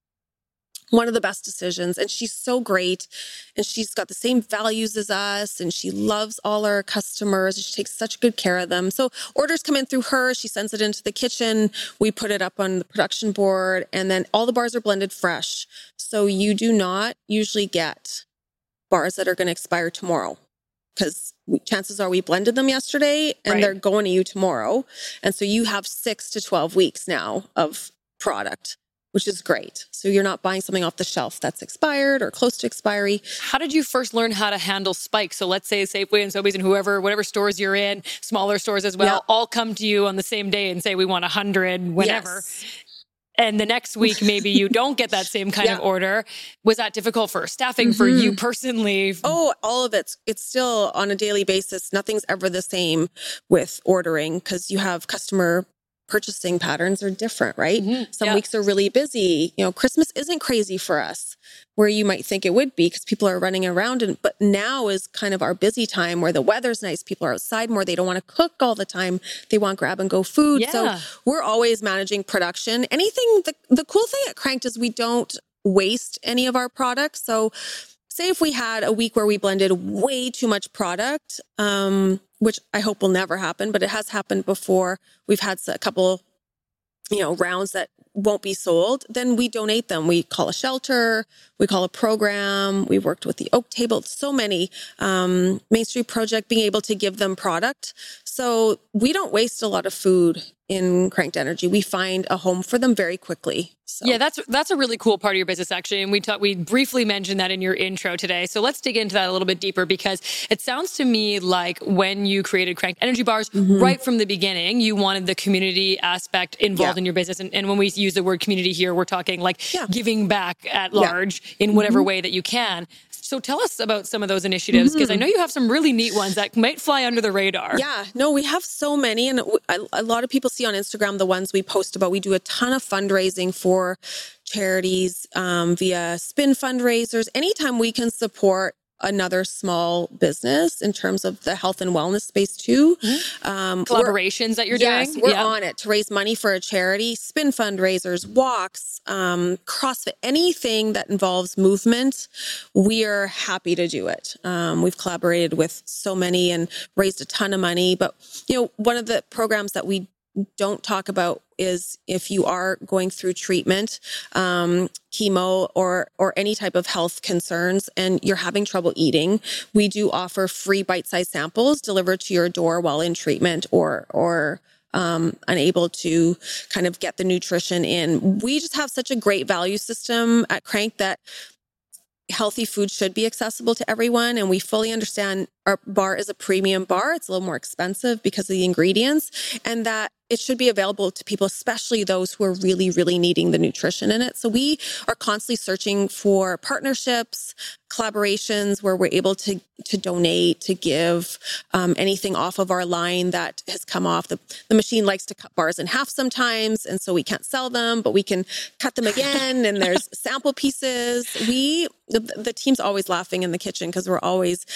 one of the best decisions. And she's so great. And she's got the same values as us. And she loves all our customers. She takes such good care of them. So orders come in through her. She sends it into the kitchen. We put it up on the production board. And then all the bars are blended fresh. So you do not usually get bars that are going to expire tomorrow. Because chances are we blended them yesterday and Right. they're going to you tomorrow. And so you have six to 12 weeks now of product which is great. So you're not buying something off the shelf that's expired or close to expiry. How did you first learn how to handle spikes? So let's say Safeway and Sobeys and whoever, whatever stores you're in, smaller stores as well, Yeah. all come to you on the same day and say we want a hundred whatever. Yes. And the next week, maybe you don't get that same kind of [LAUGHS] order. Was that difficult for staffing for Mhm. you personally? Oh, all of it's it's still on a daily basis. Nothing's ever the same with ordering because you have customer purchasing patterns are different, right? Mhm. Some Yeah. weeks are really busy. You know, Christmas isn't crazy for us where you might think it would be because people are running around and but now is kind of our busy time where the weather's nice, people are outside more, they don't want to cook all the time. They want grab and go food. Yeah. So we're always managing production. Anything the the cool thing at Cranked is we don't waste any of our products. So say if we had a week where we blended way too much product, um, which I hope will never happen, but it has happened before. We've had a couple you know, rounds that won't be sold, then we donate them. We call a shelter, we call a program. We worked with the Oak Table, so many um, Main Street Project, being able to give them product. So we don't waste a lot of food in Cranked Energy. We find a home for them very quickly. So. Yeah, that's that's a really cool part of your business actually, and we talked we briefly mentioned that in your intro today. So let's dig into that a little bit deeper because it sounds to me like when you created Cranked Energy Bars, mm-hmm. right from the beginning, you wanted the community aspect involved yeah. in your business. And, and, when we use the word community here, we're talking like yeah. giving back at large yeah. in whatever mm-hmm. way that you can. So tell us about some of those initiatives because mm-hmm. I know you have some really neat ones that might fly under the radar. Yeah, no, we have so many, and a lot of people see on Instagram the ones we post about. We do a ton of fundraising for charities um, via spin fundraisers. Anytime we can support another small business in terms of the health and wellness space too. Mm-hmm. Um, Collaborations that you're yes, doing? We're yeah. on it to raise money for a charity, spin fundraisers, walks, um, CrossFit, anything that involves movement. We are happy to do it. Um, we've collaborated with so many and raised a ton of money. But, you know, one of the programs that we don't talk about is if you are going through treatment, um, chemo, or or any type of health concerns, and you're having trouble eating, we do offer free bite-sized samples delivered to your door while in treatment, or or um, unable to kind of get the nutrition in. We just have such a great value system at Crank that healthy food should be accessible to everyone and we fully understand our bar is a premium bar it's a little more expensive because of the ingredients and that it should be available to people especially those who are really really needing the nutrition in it. So we are constantly searching for partnerships collaborations where we're able to to donate to give um, anything off of our line that has come off. The, the machine likes to cut bars in half sometimes and so we can't sell them but we can cut them again and there's [LAUGHS] sample pieces. We the, the team's always laughing in the kitchen because we're always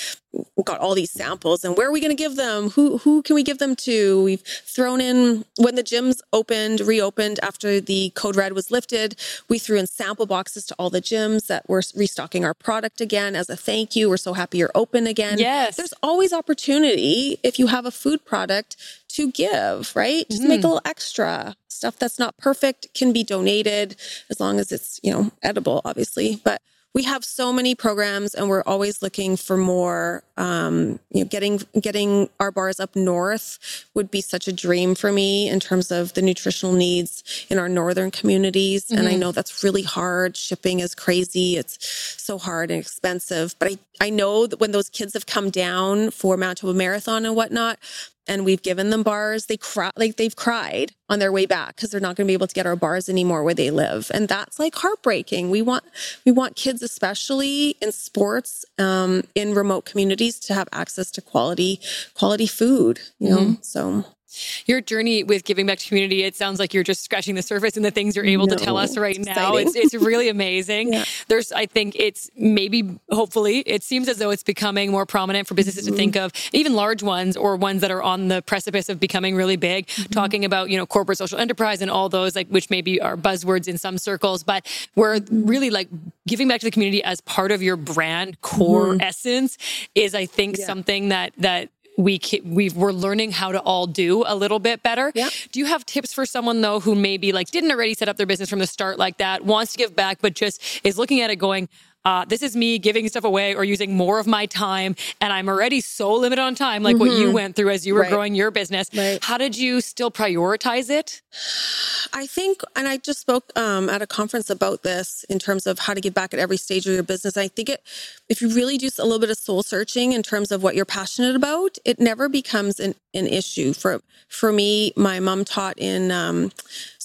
got all these samples and where are we going to give them? Who who can we give them to? We've thrown in when the gyms opened reopened after the code red was lifted we threw in sample boxes to all the gyms that were restocking our product again as a thank you. We're so happy you're open again. Yes. There's always opportunity if you have a food product to give right? Just mm. make a little extra. Stuff that's not perfect can be donated as long as it's you know edible obviously but we have so many programs and we're always looking for more um, you know getting getting our bars up north would be such a dream for me in terms of the nutritional needs in our northern communities mm-hmm. and i mm-hmm. know that's really hard shipping is crazy it's so hard and expensive but i i know that when those kids have come down for manitoba marathon and whatnot and we've given them bars. They cry, like they've cried on their way back because they're not going to be able to get our bars anymore where they live, and that's like heartbreaking. We want we want kids, especially in sports, um, in remote communities, to have access to quality quality food. You know, mm-hmm. so your journey with giving back to community, it sounds like you're just scratching the surface and the things you're able no, to tell us right now. It's, it's really amazing. [LAUGHS] yeah. There's, I think it's maybe, hopefully, it seems as though it's becoming more prominent for businesses mm-hmm. to think of, even large ones or ones that are on the precipice of becoming really big, mm-hmm. talking about, you know, corporate social enterprise and all those, like, which maybe are buzzwords in some circles, but we're mm-hmm. really like giving back to the community as part of your brand core mm-hmm. essence is, I think, yeah. something that, that we we we're learning how to all do a little bit better. Yeah. Do you have tips for someone though who maybe like didn't already set up their business from the start like that, wants to give back, but just is looking at it going, uh, this is me giving stuff away or using more of my time and i'm already so limited on time like mm-hmm. what you mm-hmm. went through as you were right. growing your business right. how did you still prioritize it i think and i just spoke um, at a conference about this in terms of how to give back at every stage of your business i think it if you really do a little bit of soul searching in terms of what you're passionate about it never becomes an, an issue for for me my mom taught in um,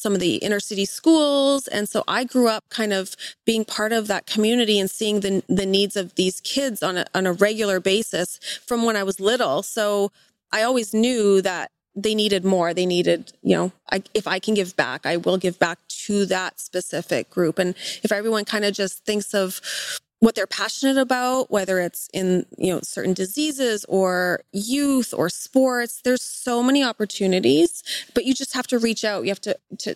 some of the inner city schools. And so I grew up kind of being part of that community and seeing the, the needs of these kids on a, on a regular basis from when I was little. So I always knew that they needed more. They needed, you know, I, if I can give back, I will give back to that specific group. And if everyone kind of just thinks of what they're passionate about, whether it's in, you know, certain diseases or youth or sports. There's so many opportunities, but you just have to reach out. You have to, to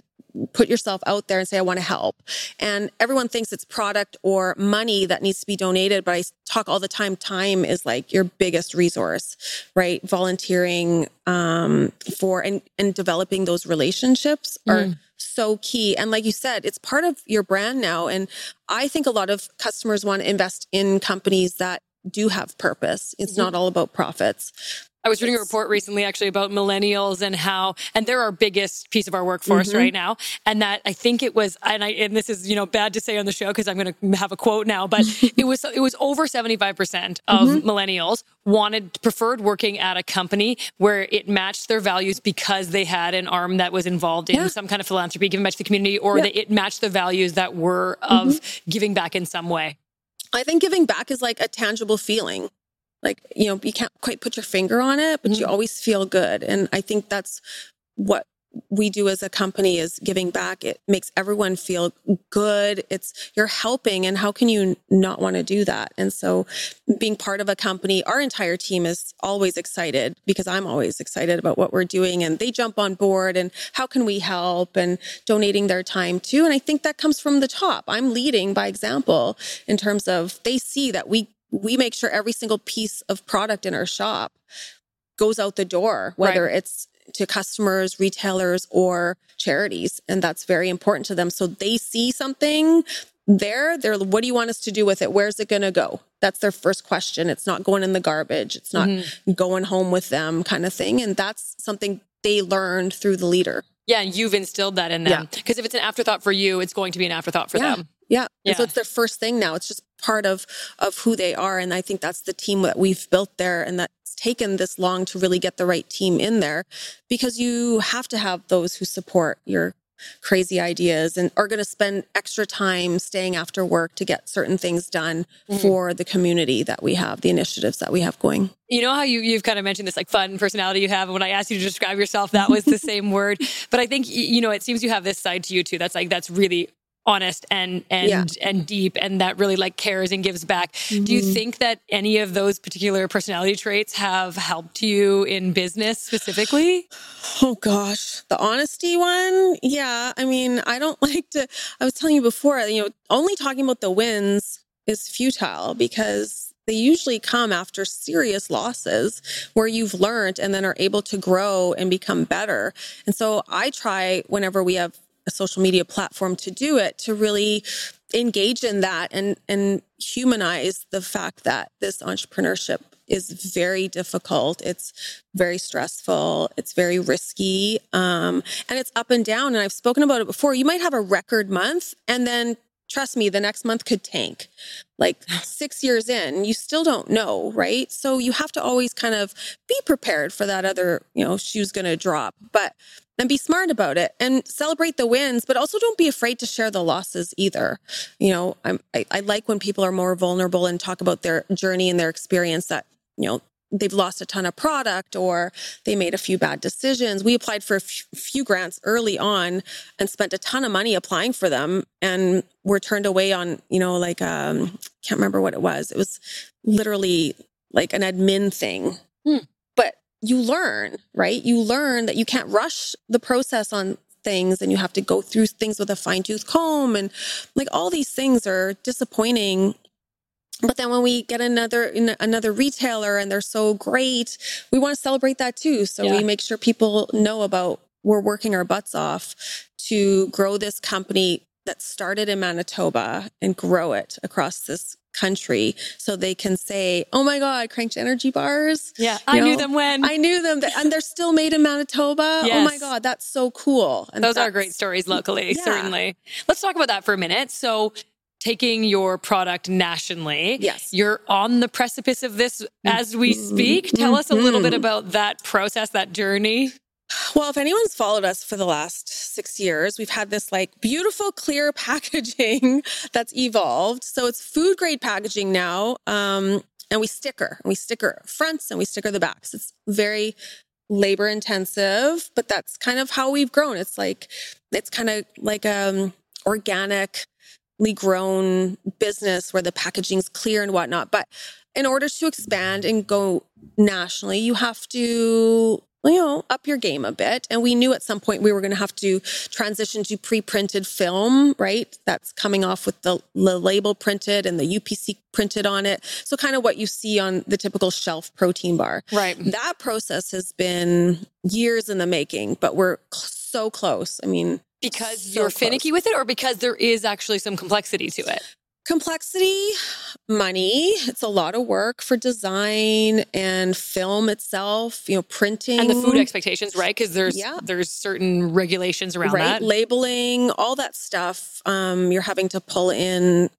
put yourself out there and say, I want to help. And everyone thinks it's product or money that needs to be donated. But I talk all the time. Time is like your biggest resource, right? Volunteering, um, for and, and developing those relationships are mm. so key. And like you said, it's part of your brand now. And I think a lot of customers want to invest in companies that do have purpose. It's mm-hmm. not all about profits. I was reading a report recently actually about millennials and how, and they're our biggest piece of our workforce mm-hmm. right now. And that I think it was, and I, and this is, you know, bad to say on the show because I'm going to have a quote now, but [LAUGHS] it was, it was over 75% of mm-hmm. millennials wanted, preferred working at a company where it matched their values because they had an arm that was involved in yeah. some kind of philanthropy, giving back to the community, or yeah. that it matched the values that were of mm-hmm. giving back in some way. I think giving back is like a tangible feeling like you know you can't quite put your finger on it but mm-hmm. you always feel good. And i think that's what we do as a company is giving back. It makes everyone feel good. It's you're helping and how can you not want to do that? And so being part of a company our entire team is always excited because i'm always excited about what we're doing and they jump on board and how can we help and donating their time too. And i think that comes from the top. I'm leading by example in terms of they see that we we make sure every single piece of product in our shop goes out the door, whether right. it's to customers, retailers, or charities. And that's very important to them. So they see something there. They're, what do you want us to do with it? Where's it going to go? That's their first question. It's not going in the garbage. It's not mm-hmm. going home with them kind of thing. And that's something they learned through the leader. Yeah. And you've instilled that in them. Because yeah. if it's an afterthought for you, it's going to be an afterthought for yeah. them. Yeah. yeah. so it's their first thing now. It's just part of of who they are. And I think that's the team that we've built there and that's taken this long to really get the right team in there because you have to have those who support your crazy ideas and are going to spend extra time staying after work to get certain things done mm-hmm. for the community that we have, the initiatives that we have going. You know how you, you've kind of mentioned this like fun personality you have. And when I asked you to describe yourself, that was the [LAUGHS] same word. But I think, you know, it seems you have this side to you too. That's like, that's really honest and and yeah. and deep and that really like cares and gives back. Mm-hmm. Do you mm-hmm. think that any of those particular personality traits have helped you in business specifically? Oh gosh, the honesty one. Yeah, I mean, I don't [LAUGHS] like to I was telling you before, you know, only talking about the wins is futile because they usually come after serious losses where you've learned and then are able to grow and become better. And so I try whenever we have a social media platform to do it to really engage in that and and humanize the fact that this entrepreneurship is very difficult. It's very stressful. It's very risky. Um, and it's up and down. And I've spoken about it before. You might have a record month and then trust me, the next month could tank. Like [SIGHS] six years in, you still don't know, right? So you have to always kind of be prepared for that other, you know, shoe's going to drop. But and be smart about it and celebrate the wins, but also don't be afraid to share the losses either. You know, I'm, I, I like when people are more vulnerable and talk about their journey and their experience that, you know, they've lost a ton of product or they made a few bad decisions. We applied for a few grants early on and spent a ton of money applying for them and were turned away on, you know, like, um, can't remember what it was. It was literally like an admin thing. Hmm you learn, right? You learn that you can't rush the process on things and you have to go through things with a fine tooth comb and like all these things are disappointing. But then when we get another another retailer and they're so great, we want to celebrate that too. So yeah. we make sure people know about we're working our butts off to grow this company that started in Manitoba and grow it across this country so they can say, "Oh my God, Cranked Energy Bars." Yeah, you I know, knew them when I knew them, and they're still made in Manitoba. Yes. Oh my God, that's so cool! And those are great stories locally, yeah. certainly. Let's talk about that for a minute. So. Taking your product nationally. Yes. You're on the precipice of this as we speak. Tell us a little bit mm-hmm. about that process, that journey. Well, if anyone's followed us for the last six years, we've had this like beautiful, clear [LAUGHS] packaging that's evolved. So it's food grade packaging now. Um, and we sticker, and we sticker fronts and we sticker the backs. It's very labor intensive, but that's kind of how we've grown. It's like, it's kind of like um organically grown business where the packaging's clear and whatnot. But in order to expand and go nationally, you have to you know, up your game a bit. And we knew at some point we were going to have to transition to pre-printed film, right? That's coming off with the, the, label printed and the UPC printed on it. So kind of what you see on the typical shelf protein bar. Right. That process has been years in the making, but we're so close. I mean, because so you're finicky close. with it or because there is actually some complexity to it? Complexity, money. It's a lot of work for design and film itself, you know, printing. And the food expectations, right? Because there's yeah. there's certain regulations around right. that. Labeling, all that stuff. Um, you're having to pull in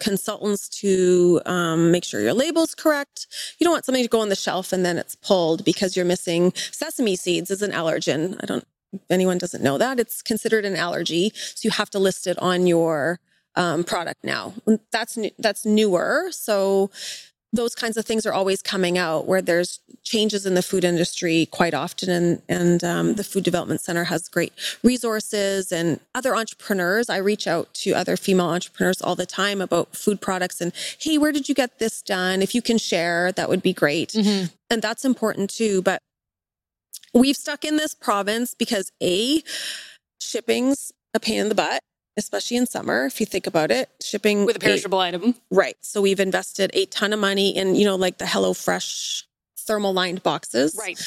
consultants to um, make sure your label's correct. You don't want something to go on the shelf and then it's pulled because you're missing sesame seeds as an allergen. I don't if anyone doesn't know that. It's considered an allergy. So you have to list it on your um, product now. That's new, that's newer. So those kinds of things are always coming out where there's changes in the food industry quite often and, and um, the food development center has great resources and other entrepreneurs i reach out to other female entrepreneurs all the time about food products and hey where did you get this done if you can share that would be great mm-hmm. and that's important too but we've stuck in this province because a shipping's a pain in the butt especially in summer, if you think about it, shipping with a perishable eight, item. Right. So we've invested a ton of money in, you know, like the Hello Fresh thermal lined boxes. Right.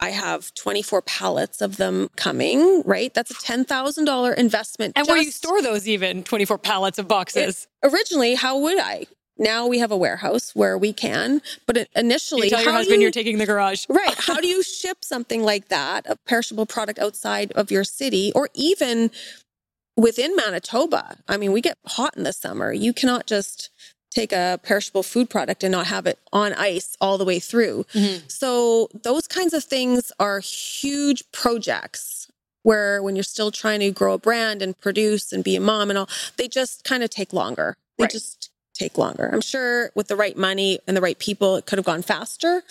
I have 24 pallets of them coming, right? That's a $10,000 investment. And where do you store those even 24 pallets of boxes? It, originally, how would I? Now we have a warehouse where we can, but initially, you tell your husband you, are taking the garage. [LAUGHS] right. How do you [LAUGHS] ship something like that, a perishable product outside of your city, or even within Manitoba, I mean, we get hot in the summer. You cannot just take a perishable food product and not have it on ice all the way through. Mm-hmm. So, those kinds of things are huge projects where when you're still trying to grow a brand and produce and be a mom and all, they just kind of take longer. They right. just take longer. I'm sure with the right money and the right people, it could have gone faster.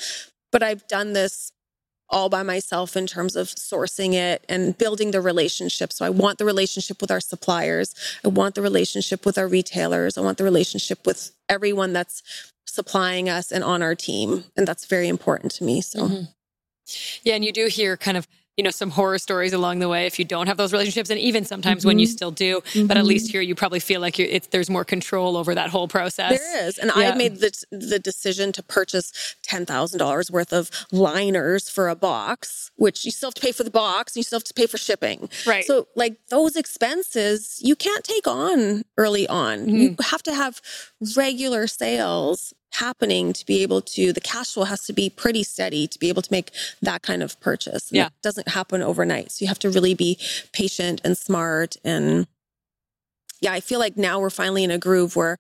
But I've done this all by myself in terms of sourcing it and building the relationship. So I want the relationship with our suppliers. I want the relationship with our retailers. I want the relationship with everyone that's supplying us and on our team. And that's very important to me. So, mm-hmm. yeah. And you do hear kind of you know some horror stories along the way if you don't have those relationships and even sometimes mm-hmm. when you mm-hmm. still do mm-hmm. but at least mm-hmm. here you probably feel like there's more control over that whole process there is and yeah. i made the, the decision to purchase $10000 worth of liners for a box which you still have to pay for the box and you still have to pay for shipping right so like those expenses you can't take on early on mm-hmm. you have to have regular sales happening to be able to the cash flow has to be pretty steady to be able to make that kind of purchase. And yeah. It doesn't happen overnight. So you have to really be patient and smart and yeah, I feel like now we're finally in a groove where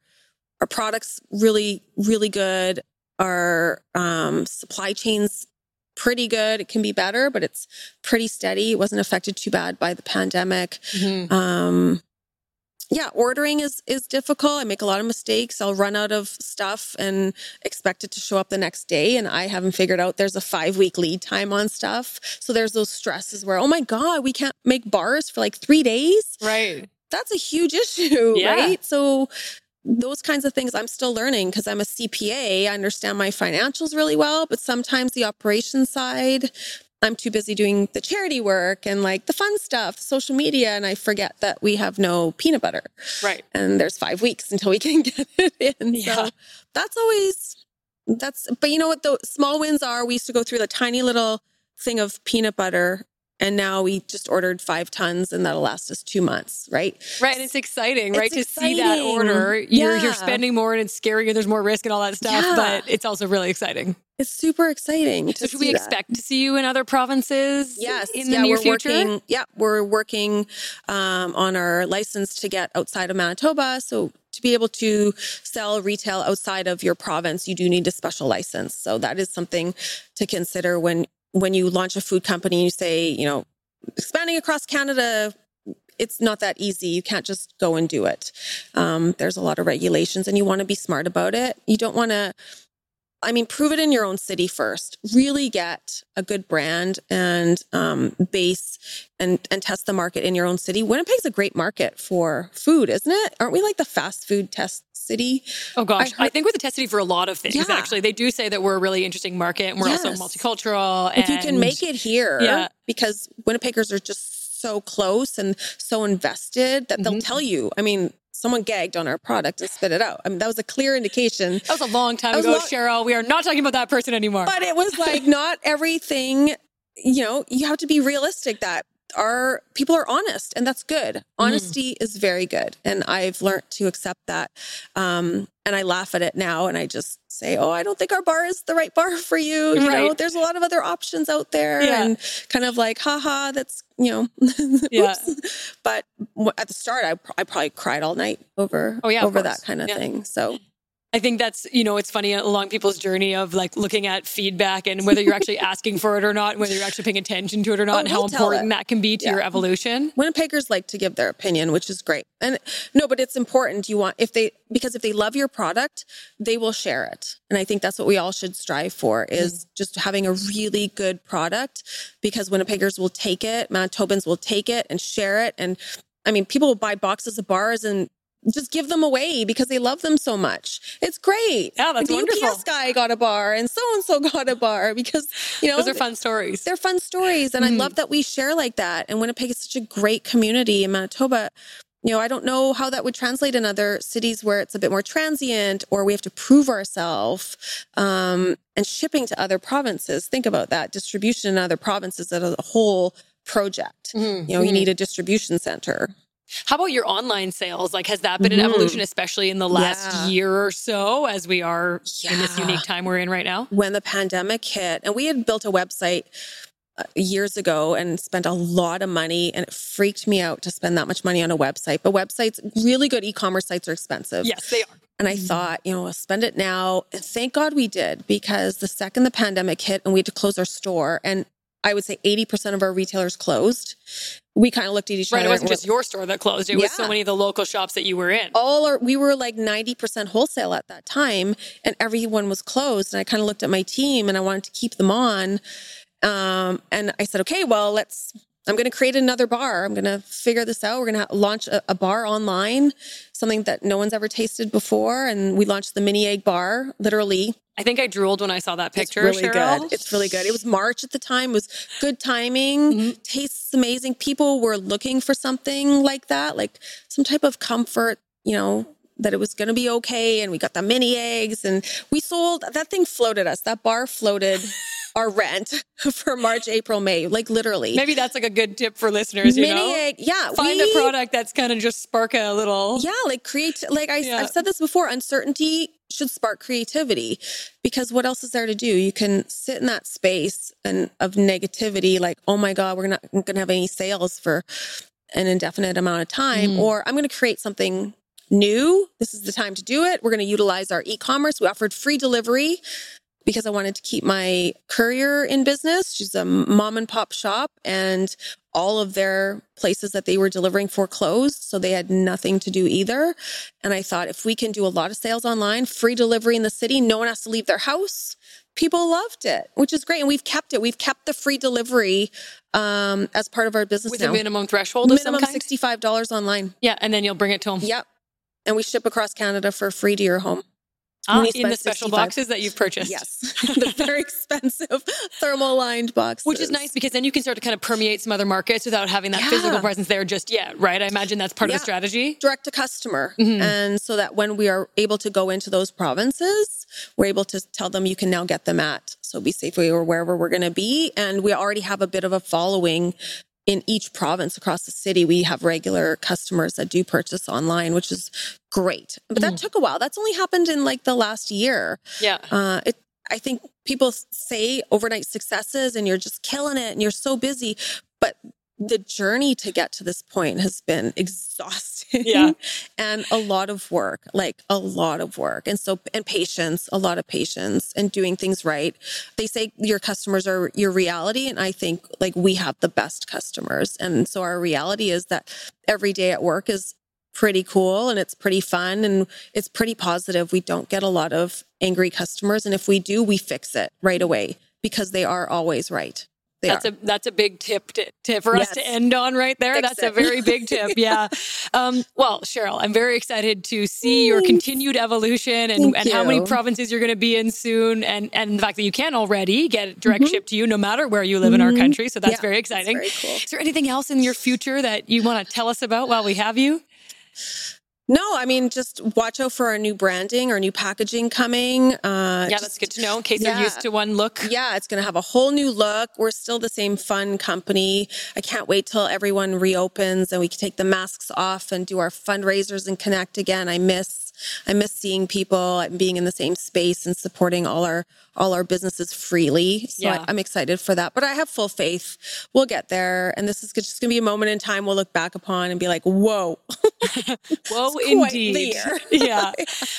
our products really really good, our um, supply chains pretty good. It can be better, but it's pretty steady. It wasn't affected too bad by the pandemic. Mm-hmm. Um, yeah, ordering is is difficult. I make a lot of mistakes. I'll run out of stuff and expect it to show up the next day and I haven't figured out there's a 5 week lead time on stuff. So there's those stresses where oh my god, we can't make bars for like 3 days. Right. That's a huge issue, [LAUGHS] yeah. right? So those kinds of things I'm still learning because I'm a CPA. I understand my financials really well, but sometimes the operations side, I'm too busy doing the charity work and like the fun stuff, social media, and I forget that we have no peanut butter. Right. And there's five weeks until we can [LAUGHS] get it in. Yeah. So that's always that's but you know what the small wins are? We used to go through the tiny little thing of peanut butter and now we just ordered five tons and that'll last us two months, right? Right. And it's exciting, right? It's to see that order. You're, yeah. you're spending more and it's scary and there's more risk and all that stuff, yeah. but it's also really exciting. It's super exciting. So should we that. expect to see you in other provinces? Yes. In the yeah, near we're future? Working, yeah, we're working um, on our license to get outside of Manitoba. So to be able to sell retail outside of your province, you do need a special license. So that is something to consider when when you launch a food company, you say, you know, expanding across Canada, it's not that easy. You can't just go and do it. Um, there's a lot of regulations, and you want to be smart about it. You don't want to. I mean, prove it in your own city first. Really get a good brand and um, base and and test the market in your own city. Winnipeg's a great market for food, isn't it? Aren't we like the fast food test city? Oh gosh, I, I think we're the test city for a lot of things. Yeah. Actually, they do say that we're a really interesting market, and we're yes. also multicultural. If you can make it here, yeah. because Winnipeggers are just so close and so invested that they'll mm-hmm. tell you. I mean, someone gagged on our product and spit it out. I mean, that was a clear indication. That was a long time ago, long, Cheryl. We are not talking about that person anymore. But it was like [LAUGHS] not everything, you know, you have to be realistic that our people are honest and that's good. Mm-hmm. Honesty mm. is very good. And I've learned to accept that. Um, and I laugh at it now and I just say, Oh, I don't think our bar is the right bar [LAUGHS] for you. You right. know, there's a lot of other options out there yeah. and kind of like, haha, that's, you know, [LAUGHS] yeah. but at the start, I, I probably cried all night over, oh, yeah, over that kind of yeah. thing. So I think that's, you know, it's funny along people's journey of like looking at feedback and whether you're actually [LAUGHS] asking for it or not, and whether you're actually paying attention to it or not, oh, and how important that can be to yeah. your evolution. Winnipeggers like to give their opinion, which is great. And no, but it's important. You want, if they, because if they love your product, they will share it. And I think that's what we all should strive for is mm. just having a really good product because Winnipeggers will take it, Manitobans will take it and share it. And I mean, people will buy boxes of bars and just give them away because they love them so much. It's great. Yeah, that's the wonderful. UPS guy got a bar and so and so got a bar because you know those are fun stories. They're fun stories, and mm. I love that we share like that. And Winnipeg is such a great community in Manitoba. You know, I don't know how that would translate in other cities where it's a bit more transient or we have to prove ourselves. Um, and shipping to other provinces. Think about that distribution in other provinces as a whole project. Mm-hmm. You know, you mm-hmm. need a distribution center. How about your online sales? Like, has that been an mm-hmm. evolution, especially in the last yeah. year or so, as we are yeah. in this unique time we're in right now? When the pandemic hit, and we had built a website uh, years ago and spent a lot of money, and it freaked me out to spend that much money on a website. But websites, really good e commerce sites, are expensive. Yes, they are. And I mm-hmm. thought, you know, we'll spend it now. And thank God we did because the second the pandemic hit and we had to close our store, and I would say 80% of our retailers closed. We kind of looked at each right, other. Right, it wasn't just your store that closed. It yeah. was so many of the local shops that you were in. All our, we were like 90% wholesale at that time and everyone was closed. And I kind of looked at my team and I wanted to keep them on. Um, and I said, okay, well, let's, I'm going to create another bar. I'm going to figure this out. We're going to launch a, a, bar online, something that no one's ever tasted before. And we launched the mini egg bar, literally I think I drooled when I saw that picture. It's really Cheryl. good. It's really good. It was March at the time. It was good timing. Mm-hmm. Tastes amazing. People were looking for something like that, like some type of comfort. You know that it was going to be okay, and we got the mini eggs, and we sold. That thing floated us. That bar floated. [LAUGHS] our rent [LAUGHS] for March, April, May, like literally. Maybe that's like a good tip for listeners. Mini know? egg, yeah. Find we, a product that's kind of just spark a little. Yeah, like create. Like I, yeah. I've said this before. Uncertainty should spark creativity because what else is there to do? You can sit in that space and of negativity, like, oh my God, we're not going to have any sales for an indefinite amount of time, mm. or I'm going to create something new. This is the time to do it. We're going to utilize our e-commerce. We offered free delivery because I wanted to keep my courier in business. She's a mom and pop shop and all of their places that they were delivering for closed. So they had nothing to do either. And I thought if we can do a lot of sales online, free delivery in the city, no one has to leave their house. People loved it, which is great. And we've kept it. We've kept the free delivery um, as part of our business With now. a minimum threshold minimum $65 online. Yeah. And then you'll bring it to them. Yep. And we ship across Canada for free to your home. Ah, in the special 65. boxes that you've [LAUGHS] purchased. Yes. [LAUGHS] the very expensive [LAUGHS] thermal lined boxes. Which is nice because then you can start to kind of permeate some other markets without having that yeah. physical presence there just yet, right? I imagine that's part yeah. of the strategy. Direct to customer. Mm-hmm. And so that when we are able to go into those provinces, we're able to tell them you can now get them at Sobeys Safeway or wherever we're going to be. And we already have a bit of a following in each province across the city, we have regular customers that do purchase online, which is great. But that mm. took a while. That's only happened in like the last year. Yeah. Uh, it, I think people say overnight successes and you're just killing it and you're so busy, but the journey to get to this point has been [LAUGHS] exhausting yeah. and a lot of work like a lot of work and so and patience a lot of patience and doing things right they say your customers are your reality and i think like we have the best customers and so our reality is that every day at work is pretty cool and it's pretty fun and it's pretty positive. We don't get a lot of angry customers. And if we do, we fix it right away because they are always right. They that's are. a that's a big tip to, to for Yes. us to end on right there. Fix that's a very big tip. [LAUGHS] Yeah. Um, well, Cheryl, I'm very excited to see your continued evolution and, Thank and how many provinces you're going to be in soon, and and the fact that you can already get it direct Mhm. shipped to you no matter where you live in our country. So that's Yeah, very exciting. very cool. Is there anything else in your future that you want to tell us about while we have you? No, I mean, just watch out for our new branding, our new packaging coming. Uh, Yeah, just- that's good to know in case you're used to one look. Yeah, it's going to have a whole new look. We're still the same fun company. I can't wait till everyone reopens and we can take the masks off and do our fundraisers and connect again. I miss I miss seeing people and being in the same space and supporting all our all our businesses freely. So Yeah. I, I'm excited for that. But I have full faith we'll get there. And this is just going to be a moment in time we'll look back upon and be like, "Whoa, [LAUGHS] Whoa, indeed. [LAUGHS] yeah.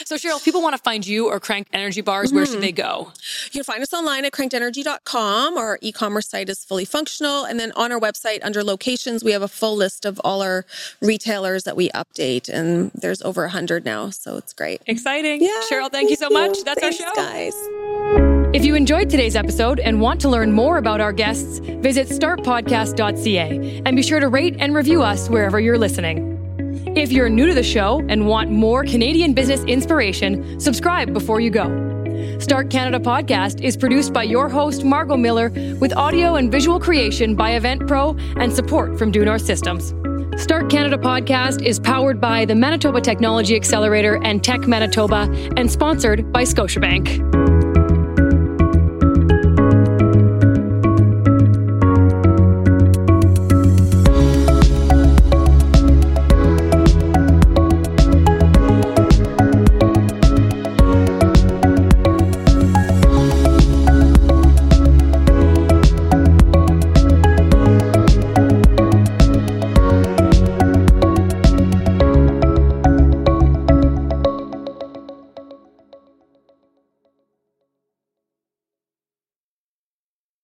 So, Cheryl, if people want to find you or Cranked Energy Bars, where should mm-hmm. they go? You can find us online at crankedenergy.com. Our e-commerce site is fully functional. And then on our website under locations, we have a full list of all our retailers that we update. And there's over a hundred now. So it's great. Exciting. Yeah, Cheryl, thank, you so much. That's Thanks, our show. guys. If you enjoyed today's episode and want to learn more about our guests, visit startpodcast.ca and be sure to rate and review us wherever you're listening. If you're new to the show and want more Canadian business inspiration, subscribe before you go. Start Canada Podcast is produced by your host, Margot Miller, with audio and visual creation by Event Pro and support from Due North Systems. Start Canada Podcast is powered by the Manitoba Technology Accelerator and Tech Manitoba and sponsored by Scotiabank.